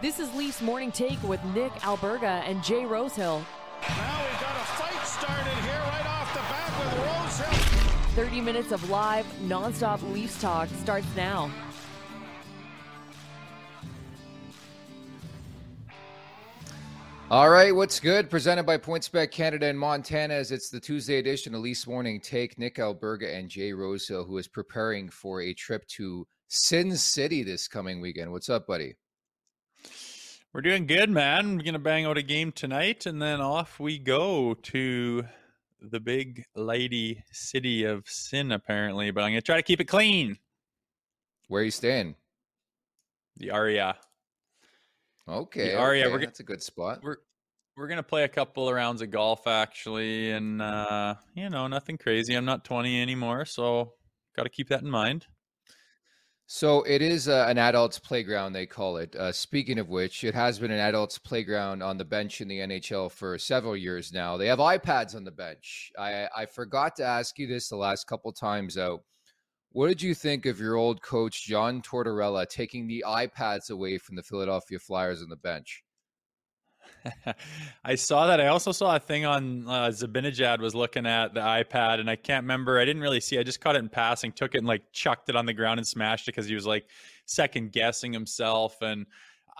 This is Leafs Morning Take with Nick Alberga and Jay Rosehill. Now we've got a fight started here right off the bat with Rosehill. 30 minutes of live, nonstop Leafs talk starts now. All right, what's good? Presented by PointsBet Canada and Montana as it's the Tuesday edition of Leafs Morning Take. Nick Alberga and Jay Rosehill, who is preparing for a trip to Sin City this coming weekend. What's up, buddy? We're doing good, man. We're gonna bang out a game tonight, and then off we go to the big lady city of sin, apparently. But I'm gonna try to keep it clean. Where are you staying? The Aria. Okay, The Aria, okay, we're that's a good spot. We're we're gonna play a couple of rounds of golf actually, and uh, you know, nothing crazy. I'm not 20 anymore, so got to keep that in mind. So it is uh, an adults playground, they call it. Uh, speaking of which, it has been an adults playground on the bench in the NHL for several years now. They have iPads on the bench. I, I forgot to ask you this the last couple times out. What did you think of your old coach John Tortorella taking the iPads away from the Philadelphia Flyers on the bench? I saw that. I also saw a thing on uh, Zibanejad was looking at the iPad, and I can't remember. I didn't really see. I just caught it in passing, took it and like chucked it on the ground and smashed it because he was like second guessing himself. And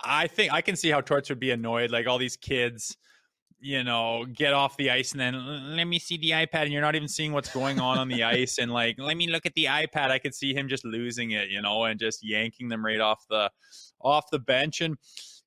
I think I can see how Torts would be annoyed. Like all these kids, you know, get off the ice and then let me see the iPad, and you're not even seeing what's going on on the ice. And like, let me look at the iPad. I could see him just losing it, you know, and just yanking them right off the off the bench and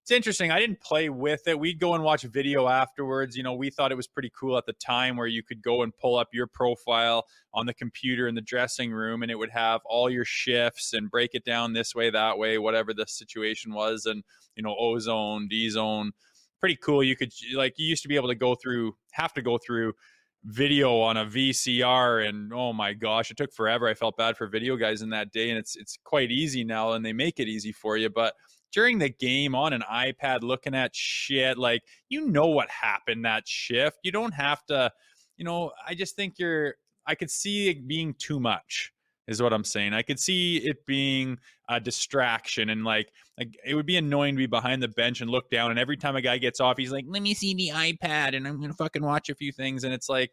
it's interesting. I didn't play with it. We'd go and watch video afterwards. You know, we thought it was pretty cool at the time where you could go and pull up your profile on the computer in the dressing room and it would have all your shifts and break it down this way, that way, whatever the situation was. And, you know, ozone, D zone, pretty cool. You could, like, you used to be able to go through, have to go through video on a VCR and oh my gosh, it took forever. I felt bad for video guys in that day and it's it's quite easy now and they make it easy for you, but during the game on an iPad looking at shit like you know what happened that shift. You don't have to, you know, I just think you're I could see it being too much is what I'm saying. I could see it being a distraction and like like it would be annoying to be behind the bench and look down and every time a guy gets off he's like, "Let me see the iPad and I'm going to fucking watch a few things." And it's like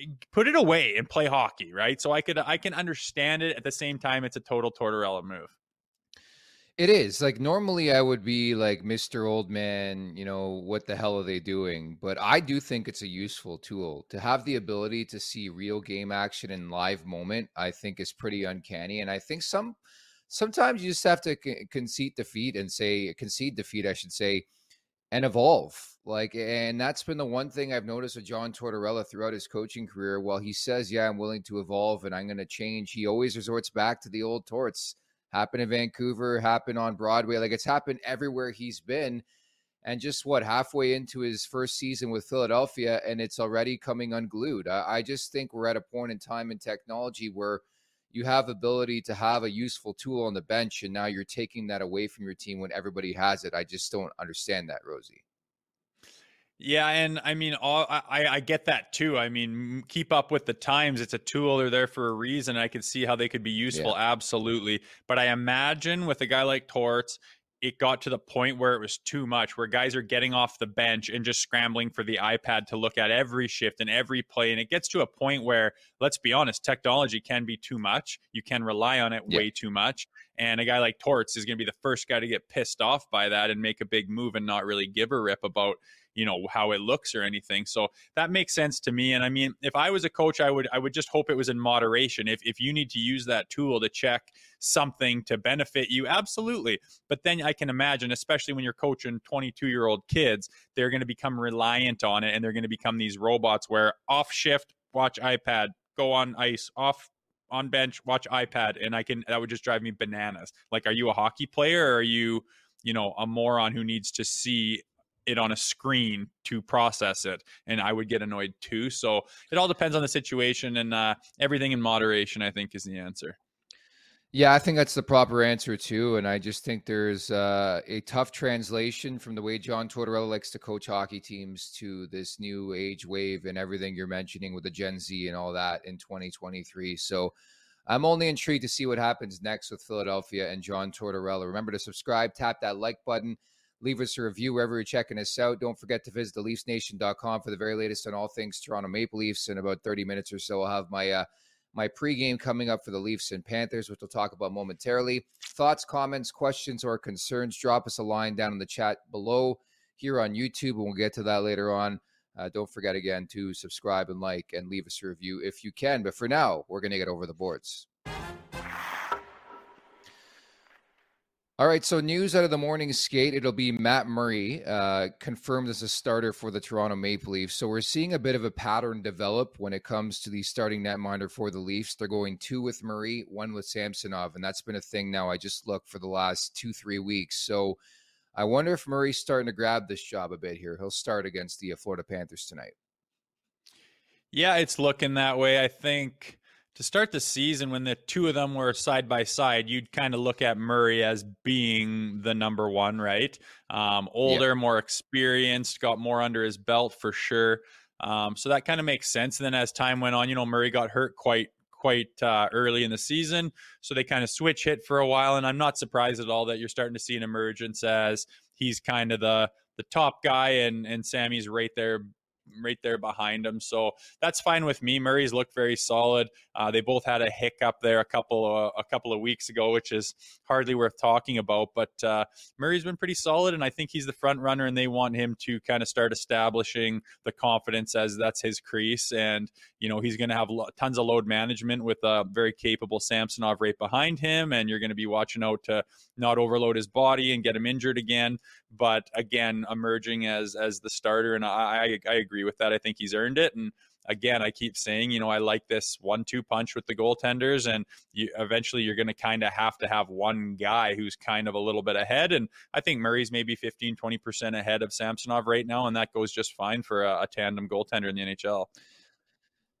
eh, put it away and play hockey, right? So I could I can understand it at the same time it's a total Tortorella move. It is like normally I would be like Mr. Old Man, you know, what the hell are they doing? But I do think it's a useful tool to have the ability to see real game action in live moment. I think is pretty uncanny, and I think some sometimes you just have to concede defeat and say concede defeat, I should say, and evolve. Like, and that's been the one thing I've noticed with John Tortorella throughout his coaching career. While he says, "Yeah, I'm willing to evolve and I'm going to change," he always resorts back to the old torts happened in Vancouver, happened on Broadway. Like it's happened everywhere he's been. And just what halfway into his first season with Philadelphia, and it's already coming unglued. I, I just think we're at a point in time in technology where you have ability to have a useful tool on the bench, and now you're taking that away from your team when everybody has it. I just don't understand that, Rosie. Yeah, and I mean, all I, I get that too. I mean, keep up with the times. It's a tool; they're there for a reason. I could see how they could be useful, absolutely. But I imagine with a guy like Torts, it got to the point where it was too much, where guys are getting off the bench and just scrambling for the iPad to look at every shift and every play, and it gets to a point where, let's be honest, technology can be too much. You can rely on it Yeah. way too much, and a guy like Torts is going to be the first guy to get pissed off by that and make a big move and not really give a rip about you know how it looks or anything. So that makes sense to me and i mean if i was a coach i would i would just hope it was in moderation. If if you need to use that tool to check something to benefit you absolutely. But then i can imagine especially when you're coaching 22 year old kids they're going to become reliant on it and they're going to become these robots where off shift watch ipad go on ice off on bench watch ipad and i can that would just drive me bananas. Like are you a hockey player or are you you know a moron who needs to see it on a screen to process it and i would get annoyed too so it all depends on the situation and uh, everything in moderation i think is the answer Yeah, I think that's the proper answer too, and I just think there's uh, a tough translation from the way John Tortorella likes to coach hockey teams to this new age wave and everything you're mentioning with the Gen Z and all that in 2023. So I'm only intrigued to see what happens next with Philadelphia and John Tortorella. Remember to subscribe, tap that like button, leave us a review wherever you're checking us out. Don't forget to visit theleafsnation.com for the very latest on all things Toronto Maple Leafs. In about 30 minutes or so, I'll have my uh, my pregame coming up for the Leafs and Panthers, which we'll talk about momentarily. Thoughts, comments, questions, or concerns, drop us a line down in the chat below here on YouTube, and we'll get to that later on. Uh, don't forget again to subscribe and like and leave us a review if you can. But for now, we're going to get over the boards. All right, so news out of the morning skate. It'll be Matt Murray uh, confirmed as a starter for the Toronto Maple Leafs. So we're seeing a bit of a pattern develop when it comes to the starting netminder for the Leafs. They're going two with Murray, one with Samsonov, and that's been a thing now. I just looked for the last two, three weeks. So I wonder if Murray's starting to grab this job a bit here. He'll start against the uh, Florida Panthers tonight. Yeah, it's looking that way. I think to start the season when the two of them were side by side, you'd kind of look at Murray as being the number one, right? Um, older, yeah. more experienced, got more under his belt for sure. Um, so that kind of makes sense. And then as time went on, you know, Murray got hurt quite quite uh, early in the season. So they kind of switch hit for a while. And I'm not surprised at all that you're starting to see an emergence as he's kind of the the top guy and and Sammy's right there right there behind him. So that's fine with me. Murray's looked very solid. Uh, they both had a hiccup there a couple of, a couple of weeks ago, which is hardly worth talking about. But uh, Murray's been pretty solid, and I think he's the front runner, and they want him to kind of start establishing the confidence as that's his crease, and you know he's going to have lo- tons of load management with a very capable Samsonov right behind him, and you're going to be watching out to not overload his body and get him injured again. But again, emerging as as the starter, and I I, I agree with that. I think he's earned it, and again, I keep saying, you know, I like this one-two punch with the goaltenders, and you, eventually you're going to kind of have to have one guy who's kind of a little bit ahead. And I think Murray's maybe 15, 20 percent ahead of Samsonov right now, and that goes just fine for a, a tandem goaltender in the NHL.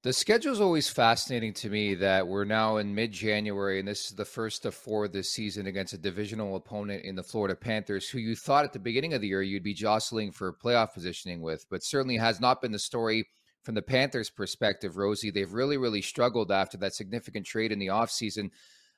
The schedule is always fascinating to me that we're now in mid January and this is the first of four this season against a divisional opponent in the Florida Panthers, who you thought at the beginning of the year you'd be jostling for playoff positioning with, but certainly has not been the story from the Panthers' perspective, Rosie. They've really, really struggled after that significant trade in the offseason.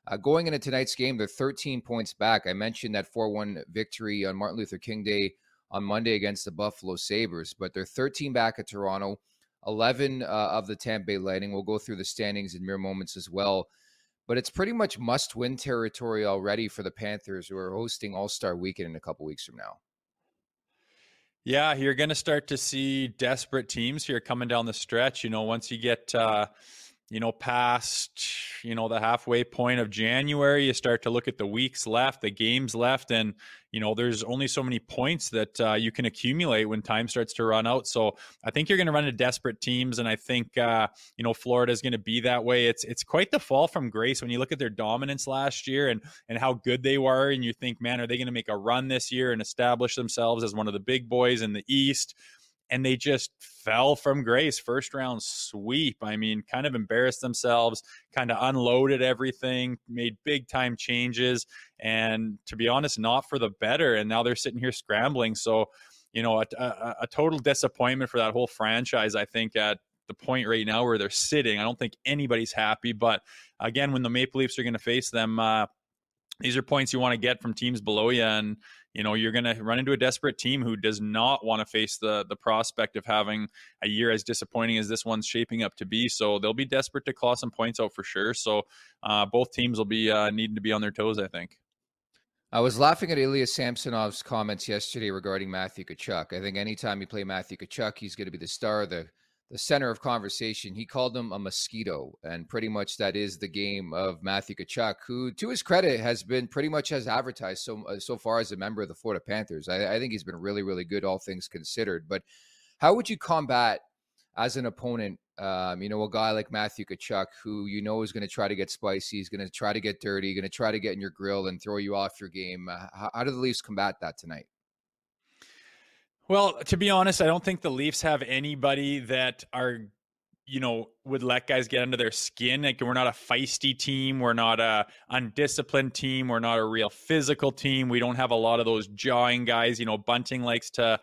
Uh, going into tonight's game, they're 13 points back. I mentioned that 4 1 victory on Martin Luther King Day on Monday against the Buffalo Sabres, but they're 13 back at Toronto. 11 uh, of the Tampa Bay Lightning. We'll go through the standings in mere moments as well. But it's pretty much must win territory already for the Panthers, who are hosting All Star Weekend in a couple weeks from now. Yeah, you're going to start to see desperate teams here coming down the stretch. You know, once you get, uh, you know, past, you know, the halfway point of January, you start to look at the weeks left, the games left, and you know, there's only so many points that uh, you can accumulate when time starts to run out. So I think you're going to run into desperate teams, and I think uh, you know Florida is going to be that way. It's it's quite the fall from grace when you look at their dominance last year and and how good they were, and you think, man, are they going to make a run this year and establish themselves as one of the big boys in the East? And they just fell from grace first round sweep. I mean kind of embarrassed themselves kind of unloaded everything made big time changes and to be honest not for the better and now they're sitting here scrambling. So you know a, a, a total disappointment for that whole franchise i think at the point right now where they're sitting. I don't think anybody's happy but again when the maple leafs are going to face them uh, these are points you want to get from teams below you and you know you're going to run into a desperate team who does not want to face the the prospect of having a year as disappointing as this one's shaping up to be. So they'll be desperate to claw some points out for sure. So uh, both teams will be uh, needing to be on their toes i think. I was laughing at Ilya Samsonov's comments yesterday regarding Matthew Tkachuk. I think anytime you play Matthew Tkachuk, he's going to be the star, of the the center of conversation. He called him a mosquito, and pretty much that is the game of Matthew Tkachuk, who, to his credit, has been pretty much as advertised so uh, so far as a member of the Florida Panthers. I, I think he's been really, really good, all things considered. But how would you combat as an opponent, um, you know, a guy like Matthew Tkachuk, who you know is going to try to get spicy, he's going to try to get dirty, going to try to get in your grill and throw you off your game. Uh, how, how do the Leafs combat that tonight? Well, to be honest, I don't think the Leafs have anybody that are, you know, would let guys get under their skin. Like we're not a feisty team, we're not a undisciplined team, we're not a real physical team. We don't have a lot of those jawing guys. You know, Bunting likes to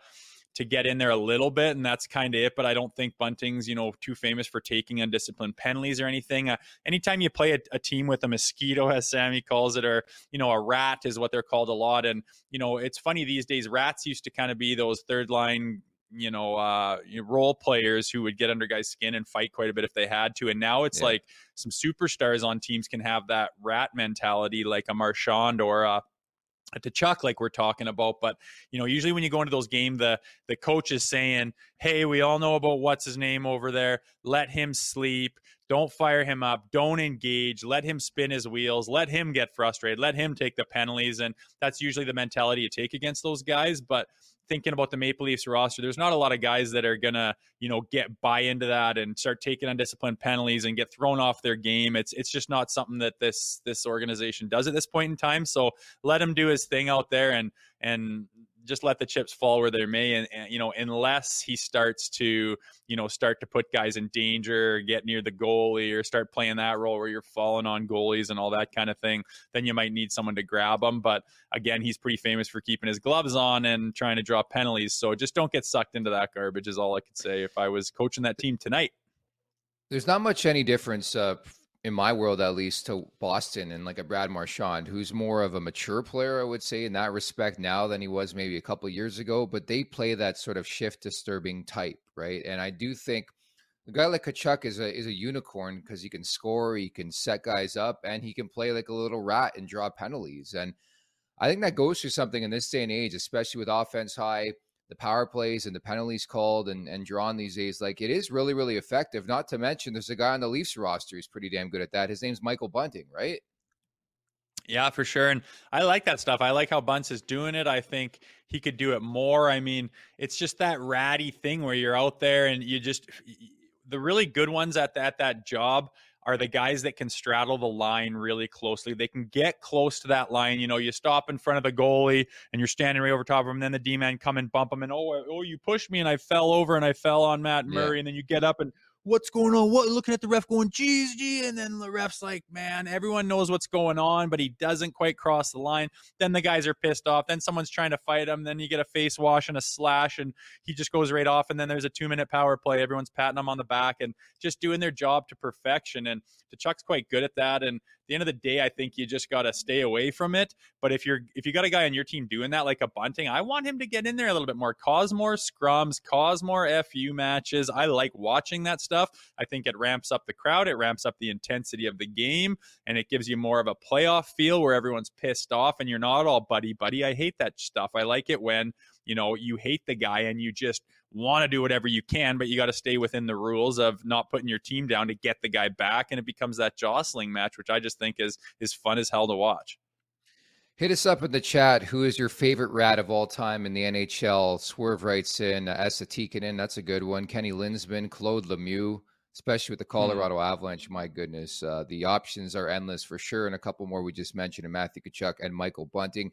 to get in there a little bit, and that's kind of it. But I don't think Bunting's, you know, too famous for taking undisciplined penalties or anything. Uh, anytime you play a, a, team with a mosquito, as Sammy calls it, or you know, a rat is what they're called a lot. And you know, it's funny these days. Rats used to kind of be those third line you know, uh, role players who would get under guys' skin and fight quite a bit if they had to. And now it's yeah. like some superstars on teams can have that rat mentality, like a Marchand or a Tkachuk, like we're talking about. But you know, usually when you go into those games, the the coach is saying, "Hey, we all know about what's his name over there. Let him sleep. Don't fire him up. Don't engage. Let him spin his wheels. Let him get frustrated. Let him take the penalties." And that's usually the mentality you take against those guys. But thinking about the Maple Leafs roster, there's not a lot of guys that are gonna, you know, get buy into that and start taking undisciplined penalties and get thrown off their game. It's it's just not something that this this organization does at this point in time. So let him do his thing out there and and just let the chips fall where they may and, and, you know unless he starts to you know start to put guys in danger get near the goalie or start playing that role where you're falling on goalies and all that kind of thing then you might need someone to grab him. But again he's pretty famous for keeping his gloves on and trying to draw penalties. So just don't get sucked into that garbage is all i could say if i was coaching that team tonight. There's not much any difference uh, in my world at least to Boston and like a Brad Marchand, who's more of a mature player, I would say, in that respect now than he was maybe a couple years ago. But they play that sort of shift disturbing type, right? And I do think a guy like Tkachuk is a is a unicorn because he can score, he can set guys up, and he can play like a little rat and draw penalties. And I think that goes to something in this day and age, especially with offense high the power plays and the penalties called and, and drawn these days, like it is really, really effective. Not to mention, there's a guy on the Leafs roster who's pretty damn good at that. His name's Michael Bunting, right? Yeah, for sure. And I like that stuff. I like how Bunce is doing it. I think he could do it more. I mean, it's just that ratty thing where you're out there and you just the really good ones at that that job are the guys that can straddle the line really closely. They can get close to that line. You know, you stop in front of the goalie and you're standing right over top of him. And then the D man come and bump him, and oh, oh, you pushed me and I fell over and I fell on Matt Murray. Yeah. And then you get up and what's going on? What looking at the ref going, geez, gee, and then the ref's like, man, everyone knows what's going on, but he doesn't quite cross the line. Then the guys are pissed off. Then someone's trying to fight him. Then you get a face wash and a slash, and he just goes right off. And then there's a two minute power play. Everyone's patting him on the back and just doing their job to perfection. And Chuck's quite good at that. And the end of the day, I think you just got to stay away from it. But if you're if you got a guy on your team doing that, like a bunting, I want him to get in there a little bit more, cause more scrums, cause more fu matches. I like watching that stuff. I think it ramps up the crowd, it ramps up the intensity of the game, and it gives you more of a playoff feel where everyone's pissed off and you're not all buddy buddy. I hate that stuff. I like it when you know you hate the guy and you just want to do whatever you can, but you got to stay within the rules of not putting your team down to get the guy back, and it becomes that jostling match, which I just think is is fun as hell to watch. Hit us up in the chat. Who is your favorite rat of all time in the NHL? Swerve writes in uh, Esa Tikkanen. That's a good one. Kenny Linseman, Claude Lemieux, especially with the hmm. Colorado mm. Avalanche. My goodness, uh, the options are endless for sure. And a couple more we just mentioned: Matthew Tkachuk and Michael Bunting.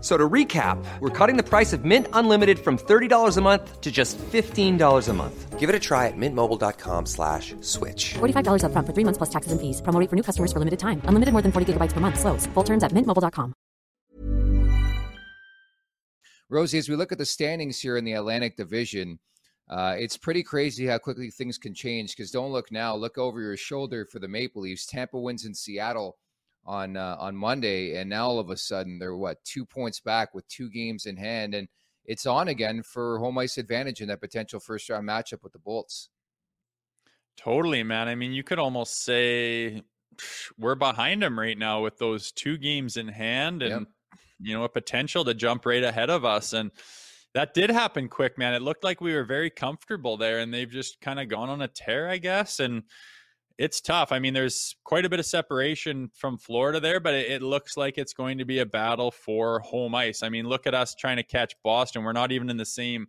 So to recap, we're cutting the price of Mint Unlimited from $30 a month to just $15 a month. Give it a try at mintmobile.com slash switch. $45 up front for three months plus taxes and fees. Promo for new customers for limited time. Unlimited more than 40 gigabytes per month. Slows. Full terms at mintmobile.com. Rosie, as we look at the standings here in the Atlantic Division, Uh, it's pretty crazy how quickly things can change. Because don't look now, look over your shoulder for the Maple Leafs. Tampa wins in Seattle on uh, on Monday, and now all of a sudden they're what two points back with two games in hand, and it's on again for home ice advantage in that potential first round matchup with the Bolts. Totally, man. I mean, you could almost say we're behind them right now with those two games in hand, and yep. you know a potential to jump right ahead of us, and that did happen quick, man. It looked like we were very comfortable there, and they've just kind of gone on a tear, I guess, and it's tough. I mean, there's quite a bit of separation from Florida there, but it, it, looks like it's going to be a battle for home ice. I mean, look at us trying to catch Boston. We're not even in the same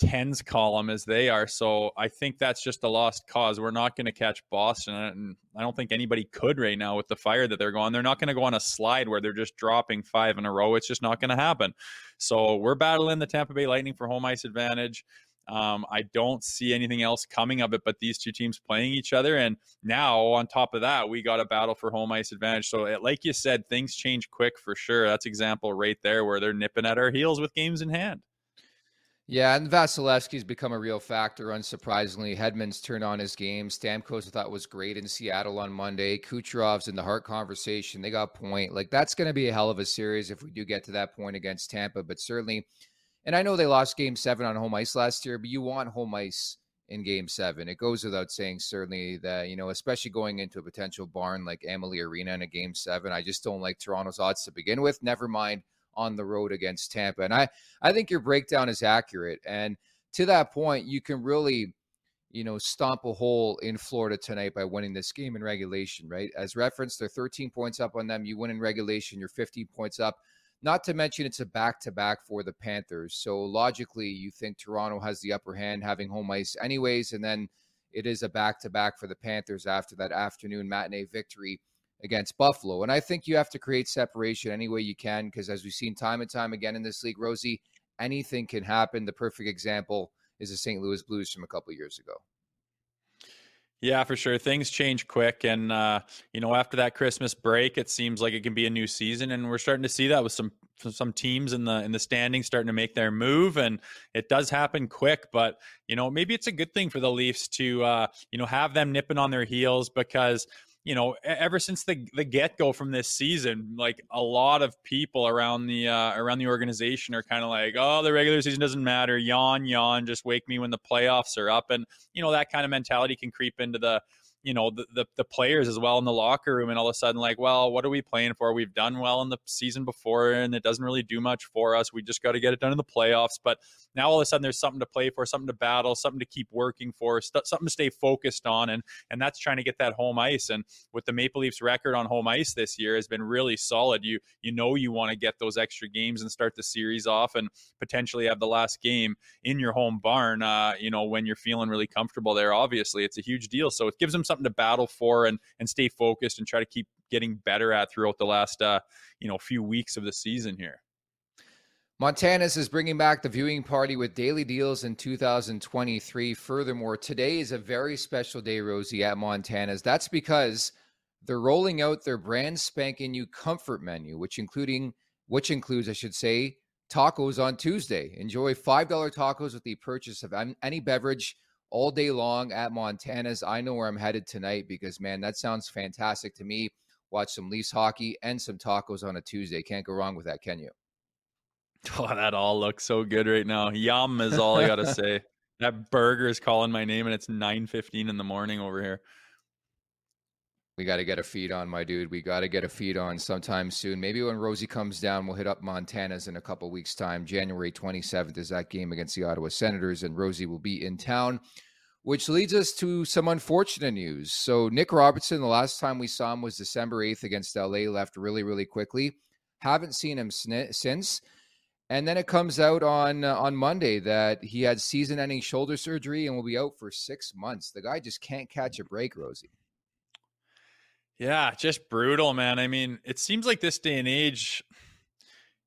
tens column as they are. So I think that's just a lost cause. We're not going to catch Boston. And I don't think anybody could right now with the fire that they're going. They're not going to go on a slide where they're just dropping five in a row. It's just not going to happen. So we're battling the Tampa Bay Lightning for home ice advantage. Um, I don't see anything else coming of it but these two teams playing each other. And now, on top of that, we got a battle for home ice advantage. So, it, like you said, things change quick for sure. That's example right there where they're nipping at our heels with games in hand. Yeah, and Vasilevskiy's become a real factor, unsurprisingly. Hedman's turned on his game. Stamkos I thought was great in Seattle on Monday. Kucherov's in the Hart conversation. They got point. Like, that's going to be a hell of a series if we do get to that point against Tampa. But certainly, and I know they lost game seven on home ice last year, but you want home ice in game seven. It goes without saying, certainly, that, you know, especially going into a potential barn like Amalie Arena in a game seven. I just don't like Toronto's odds to begin with. Never mind on the road against Tampa. And I, I think your breakdown is accurate. And to that point, you can really, you know, stomp a hole in Florida tonight by winning this game in regulation, right? As referenced, they're 13 points up on them. You win in regulation, you're 15 points up. Not to mention it's a back to back for the Panthers. So logically, you think Toronto has the upper hand having home ice anyways. And then it is a back to back for the Panthers after that afternoon matinee victory against Buffalo. And I think you have to create separation any way you can because, as we've seen time and time again in this league, Rosie, anything can happen. The perfect example is the St. Louis Blues from a couple years ago. Yeah, for sure. Things change quick. And, uh, you know, after that Christmas break, it seems like it can be a new season. And we're starting to see that with some some teams in the in the standings starting to make their move and it does happen quick but you know maybe it's a good thing for the leafs to uh you know have them nipping on their heels because you know, ever since the the get go from this season, like a lot of people around the uh, around the organization are kind of like, oh, the regular season doesn't matter. Yawn, yawn. Just wake me when the playoffs are up, and you know that kind of mentality can creep into the you know the, the, the players as well in the locker room and all of a sudden like well what are we playing for we've done well in the season before and it doesn't really do much for us we just got to get it done in the playoffs but now all of a sudden there's something to play for something to battle something to keep working for st- something to stay focused on and and that's trying to get that home ice. And with the Maple Leafs record on home ice this year has been really solid. You you know you want to get those extra games and start the series off and potentially have the last game in your home barn uh, you know when you're feeling really comfortable there. Obviously it's a huge deal. So it gives them something to battle for and and stay focused and try to keep getting better at throughout the last uh, you know few weeks of the season here. Montana's is bringing back the viewing party with daily deals in 2023. Furthermore, today is a very special day, Rosie, at Montana's. That's because they're rolling out their brand spanking new comfort menu, which including which includes, I should say, tacos on Tuesday. Enjoy $5 tacos with the purchase of any beverage all day long at Montana's. I know where I'm headed tonight because, man, that sounds fantastic to me. Watch some Leafs hockey and some tacos on a Tuesday. Can't go wrong with that, can you? Oh, that all looks so good right now. Yum is all I got to say. That burger is calling my name and it's 9.15 in the morning over here. We got to get a feed on, my dude. We got to get a feed on sometime soon. Maybe when Rosie comes down, we'll hit up Montana's in a couple weeks' time. January 27th is that game against the Ottawa Senators, and Rosie will be in town, which leads us to some unfortunate news. So, Nick Robertson, the last time we saw him was December 8th against LA, left really, really quickly. Haven't seen him since. And then it comes out on uh, on Monday that he had season-ending shoulder surgery and will be out for six months. The guy just can't catch a break, Rosie. Yeah, just brutal, man. I mean, it seems like this day and age,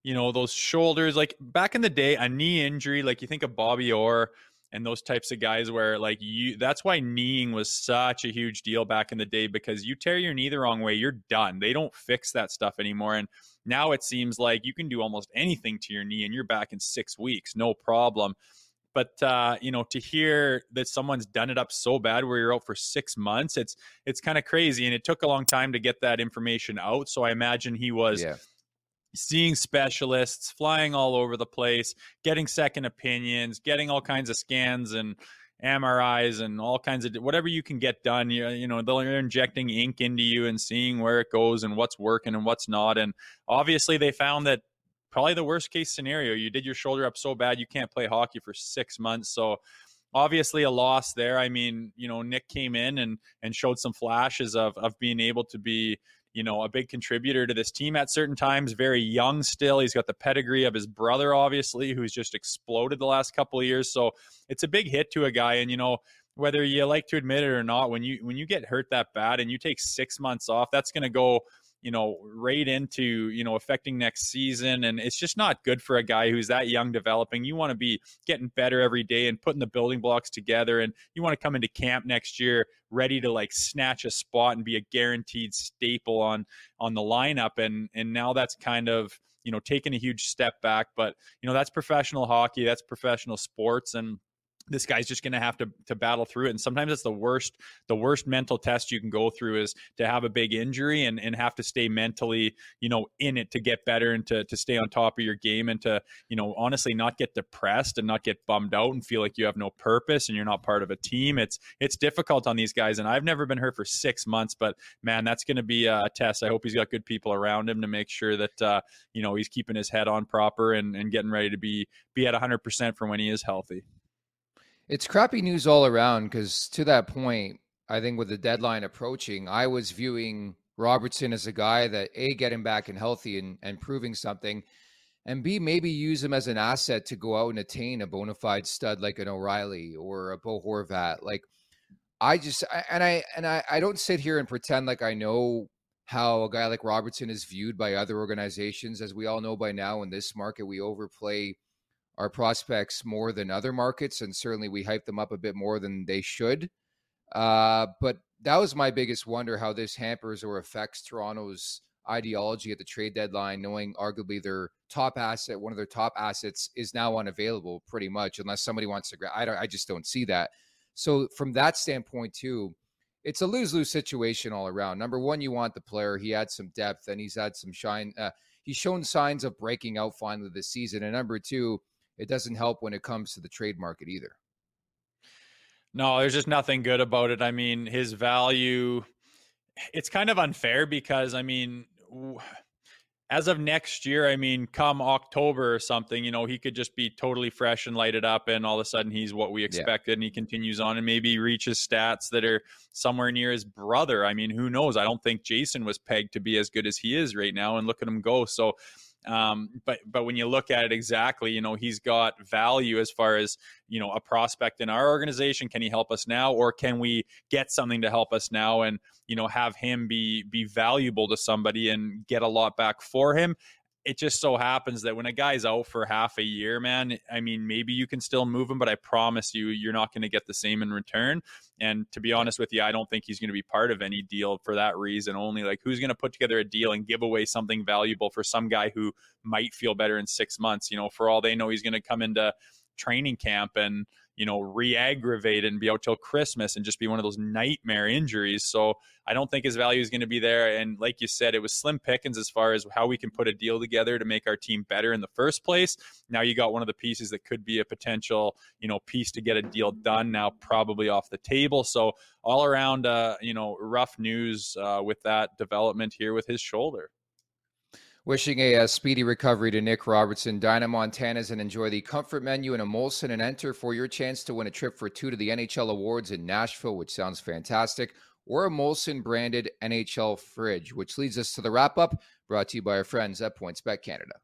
you know, those shoulders, like back in the day, a knee injury, like you think of Bobby Orr and those types of guys where like you that's why kneeing was such a huge deal back in the day because you tear your knee the wrong way, you're done. They don't fix that stuff anymore. And now it seems like you can do almost anything to your knee and you're back in six weeks, no problem but uh, you know, to hear that someone's done it up so bad where you're out for six months, it's it's kind of crazy, and it took a long time to get that information out. So I imagine he was. Yeah. Seeing specialists, flying all over the place, getting second opinions, getting all kinds of scans and MRIs and all kinds of whatever you can get done. You, you know, they're injecting ink into you and seeing where it goes and what's working and what's not. And obviously, they found that probably the worst case scenario. You did your shoulder up so bad you can't play hockey for six months. So obviously a loss there. I mean, you know, Nick came in and and showed some flashes of of being able to be you know, a big contributor to this team at certain times. Very young still. He's got the pedigree of his brother, obviously, who's just exploded the last couple of years. So it's a big hit to a guy. And you know, whether you like to admit it or not, when you when you get hurt that bad and you take six months off, that's going to go you know, right into, you know, affecting next season. And it's just not good for a guy who's that young developing. You want to be getting better every day and putting the building blocks together. And you want to come into camp next year ready to like snatch a spot and be a guaranteed staple on on the lineup. And and now that's kind of, you know, taking a huge step back. But, you know, that's professional hockey, that's professional sports. And this guy's just going to have to to battle through it and sometimes it's the worst the worst mental test you can go through is to have a big injury and and have to stay mentally you know in it to get better and to to stay on top of your game and to you know honestly not get depressed and not get bummed out and feel like you have no purpose and you're not part of a team. It's it's difficult on these guys and I've never been hurt for 6 months but man that's going to be a test. I hope he's got good people around him to make sure that uh you know he's keeping his head on proper and and getting ready to be be at 100% for when he is healthy it's crappy news all around because to that point, I think with the deadline approaching, I was viewing Robertson as a guy that A, get him back and healthy and, and proving something, and B, maybe use him as an asset to go out and attain a bona fide stud like an O'Reilly or a Bo Horvat. Like, I just, and I, and I, I don't sit here and pretend like I know how a guy like Robertson is viewed by other organizations. As we all know by now, in this market, we overplay our prospects more than other markets, and certainly we hype them up a bit more than they should. Uh, but that was my biggest wonder how this hampers or affects Toronto's ideology at the trade deadline, knowing arguably their top asset, one of their top assets, is now unavailable pretty much, unless somebody wants to grab. I. I just don't see that. So from that standpoint, too, it's a lose lose situation all around. Number one, you want the player. He had some depth and he's had some shine. Uh, he's shown signs of breaking out finally this season. And number two, it doesn't help when it comes to the trade market either. No, there's just nothing good about it. I mean, his value, it's kind of unfair because, I mean, as of next year, I mean, come October or something, you know, he could just be totally fresh and lighted up, and all of a sudden he's what we expected, yeah. and he continues on and maybe reaches stats that are somewhere near his brother. I mean, who knows? I don't think Jason was pegged to be as good as he is right now, and look at him go. So um, but but when you look at it exactly, you know, he's got value as far as you know a prospect in our organization. Can he help us now, or can we get something to help us now and you know have him be be valuable to somebody and get a lot back for him? It just so happens that when a guy's out for half a year, man, I mean, maybe you can still move him, but I promise you, you're not going to get the same in return. And to be honest with you, I don't think he's going to be part of any deal for that reason only. Like, who's going to put together a deal and give away something valuable for some guy who might feel better in six months? You know, for all they know, he's going to come into training camp and you know, re-aggravate it and be out till Christmas and just be one of those nightmare injuries. So I don't think his value is going to be there. And like you said, it was slim pickings as far as how we can put a deal together to make our team better in the first place. Now you got one of the pieces that could be a potential, you know, piece to get a deal done. Now probably off the table. So all around, uh, you know, rough news uh, with that development here with his shoulder. Wishing a, a, speedy recovery to Nick Robertson. Dine Montana's and enjoy the comfort menu in a Molson and enter for your chance to win a trip for two to the NHL Awards in Nashville, which sounds fantastic, or a Molson branded NHL fridge, which leads us to the wrap up brought to you by our friends at PointsBet Canada.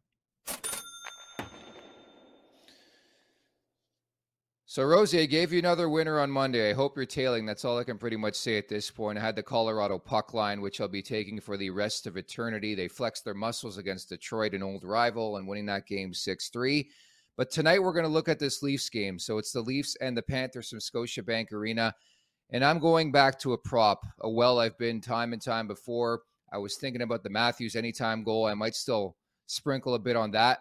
So, Rosie, I gave you another winner on Monday. I hope you're tailing. That's all I can pretty much say at this point. I had the Colorado puck line, which I'll be taking for the rest of eternity. They flexed their muscles against Detroit, an old rival, and winning that game 6 3. But tonight we're going to look at this Leafs game. So it's the Leafs and the Panthers from Scotiabank Arena. And I'm going back to a prop, a well I've been time and time before. I was thinking about the Matthews anytime goal. I might still sprinkle a bit on that.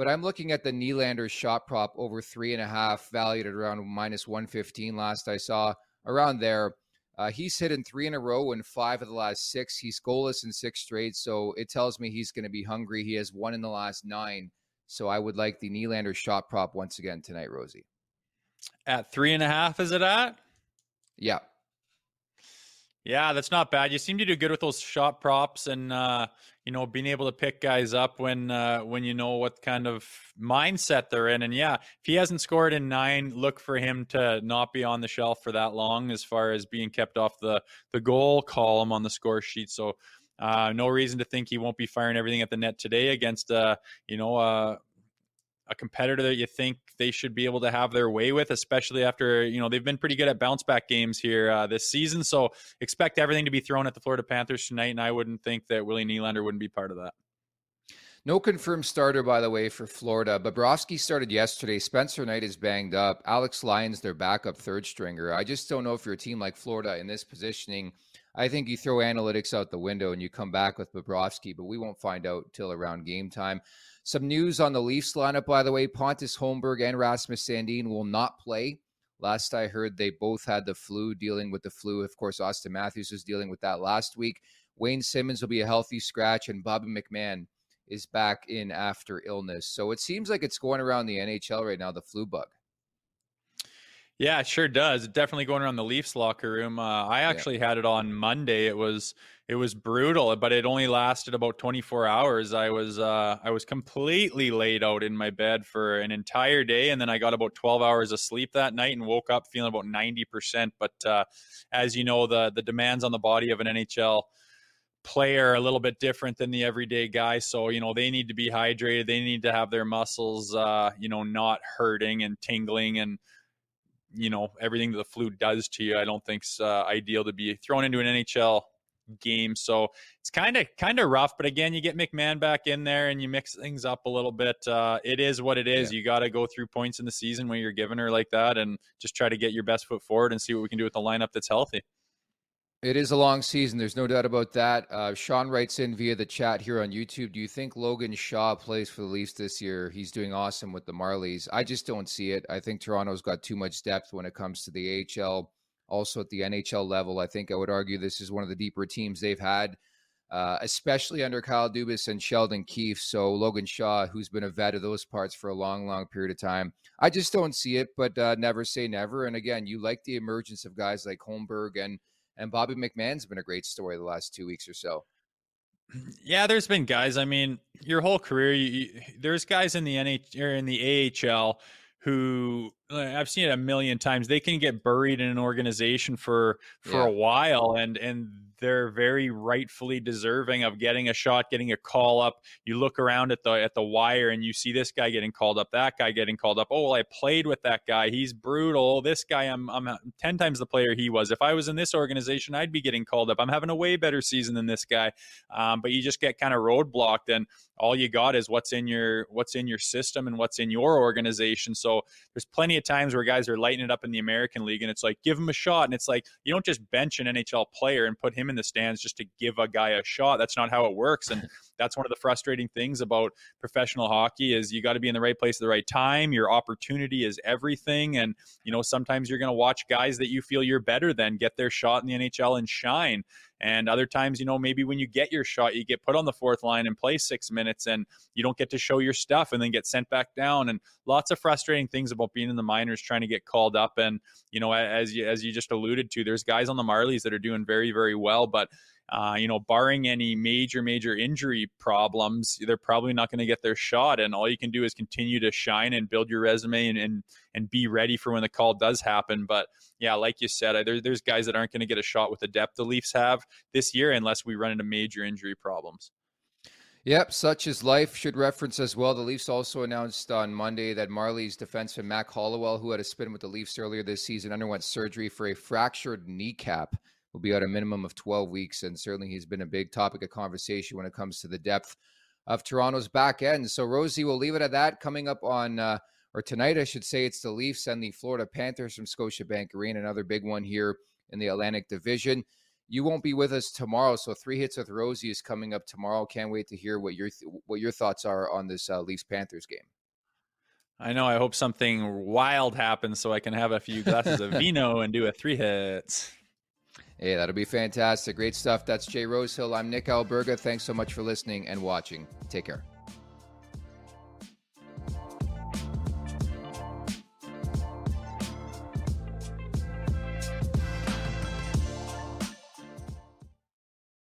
But I'm looking at the Nylander shot prop over three and a half, valued at around minus 115 last I saw, around there. Uh, he's hit in three in a row in five of the last six. He's goalless in six straight, so it tells me he's going to be hungry. He has one in the last nine. So I would like the Nylander shot prop once again tonight, Rosie. At three and a half, is it at? Yeah. Yeah, that's not bad. You seem to do good with those shot props and uh, you know being able to pick guys up when uh, when you know what kind of mindset they're in. And yeah, if he hasn't scored in nine, look for him to not be on the shelf for that long as far as being kept off the the goal column on the score sheet. So uh, no reason to think he won't be firing everything at the net today against uh, you know uh, a competitor that you think they should be able to have their way with, especially after you know they've been pretty good at bounce back games here uh, this season. So expect everything to be thrown at the Florida Panthers tonight, and I wouldn't think that Willie Nylander wouldn't be part of that. No confirmed starter, by the way, for Florida. Bobrovsky started yesterday. Spencer Knight is banged up. Alex Lyons, their backup third stringer. I just don't know if you're a team like Florida in this positioning. I think you throw analytics out the window and you come back with Bobrovsky, but we won't find out till around game time. Some news on the Leafs lineup, by the way. Pontus Holmberg and Rasmus Sandin will not play. Last I heard, they both had the flu, dealing with the flu. Of course, Auston Matthews was dealing with that last week. Wayne Simmonds will be a healthy scratch, and Bobby McMann is back in after illness. So it seems like it's going around the NHL right now, the flu bug. Yeah, it sure does. Definitely going around the Leafs locker room. Uh, I actually yeah. had it on Monday. It was it was brutal, but it only lasted about 24 hours. I was uh, I was completely laid out in my bed for an entire day, and then I got about 12 hours of sleep that night and woke up feeling about 90 percent. But uh, as you know, the the demands on the body of an NHL player are a little bit different than the everyday guy. So, you know, they need to be hydrated. They need to have their muscles, uh, you know, not hurting and tingling and you know everything that the flu does to you. I don't think's uh, ideal to be thrown into an NHL game. So it's kind of kind of rough. But again, you get McMann back in there and you mix things up a little bit. Uh, it is what it is. Yeah. You got to go through points in the season when you're giving her like that, and just try to get your best foot forward and see what we can do with the lineup that's healthy. It is a long season. There's no doubt about that. Uh, Sean writes in via the chat here on YouTube. Do you think Logan Shaw plays for the Leafs this year? He's doing awesome with the Marlies. I just don't see it. I think Toronto's got too much depth when it comes to the AHL. Also at the NHL level, I think I would argue this is one of the deeper teams they've had, uh, especially under Kyle Dubas and Sheldon Keefe. So Logan Shaw, who's been a vet of those parts for a long, long period of time, I just don't see it. But uh, never say never. And again, you like the emergence of guys like Holmberg and and Bobby McMann's been a great story the last two weeks or so. Mm, yeah, there's been guys. I mean, your whole career, you, you, there's guys in the NH or in the AHL who I've seen it a million times. They can get buried in an organization for for yeah. a while, and and they're very rightfully deserving of getting a shot, getting a call up. You look around at the at the wire and you see this guy getting called up, that guy getting called up. Oh, well, I played with that guy. He's brutal. This guy, I'm I'm ten times the player he was. If I was in this organization, I'd be getting called up. I'm having a way better season than this guy. Um, but you just get kind of roadblocked, and all you got is what's in your what's in your system and what's in your organization. So there's plenty of times where guys are lighting it up in the American League, and it's like give him a shot, and it's like you don't just bench an NHL player and put him in the stands just to give a guy a shot. That's not how it works. And that's one of the frustrating things about professional hockey is you got to be in the right place at the right time. Your opportunity is everything. And, you know, sometimes you're going to watch guys that you feel you're better than get their shot in the NHL and shine. And other times, you know, maybe when you get your shot, you get put on the fourth line and play six minutes and you don't get to show your stuff and then get sent back down. And lots of frustrating things about being in the minors trying to get called up. And, you know, as you, as you just alluded to, there's guys on the Marlies that are doing very, very well. But uh, you know, barring any major, major injury problems, they're probably not going to get their shot. And all you can do is continue to shine and build your resume and and, and be ready for when the call does happen. But yeah, like you said, there, there's guys that aren't going to get a shot with the depth the Leafs have this year unless we run into major injury problems. Yep, such is life. Should reference as well. The Leafs also announced on Monday that Marlies defenseman Mac Hollowell, who had a spin with the Leafs earlier this season, underwent surgery for a fractured kneecap will be out a minimum of 12 weeks. And certainly he's been a big topic of conversation when it comes to the depth of Toronto's back end. So, Rosie, we'll leave it at that. Coming up on, uh, or tonight, I should say, it's the Leafs and the Florida Panthers from Scotiabank Arena, another big one here in the Atlantic Division. You won't be with us tomorrow, so three hits with Rosie is coming up tomorrow. Can't wait to hear what your th- what your thoughts are on this uh, Leafs Panthers game. I know. I hope something wild happens so I can have a few glasses of vino and do a three hits. Hey, that'll be fantastic. Great stuff. That's Jay Rosehill. I'm Nick Alberga. Thanks so much for listening and watching. Take care.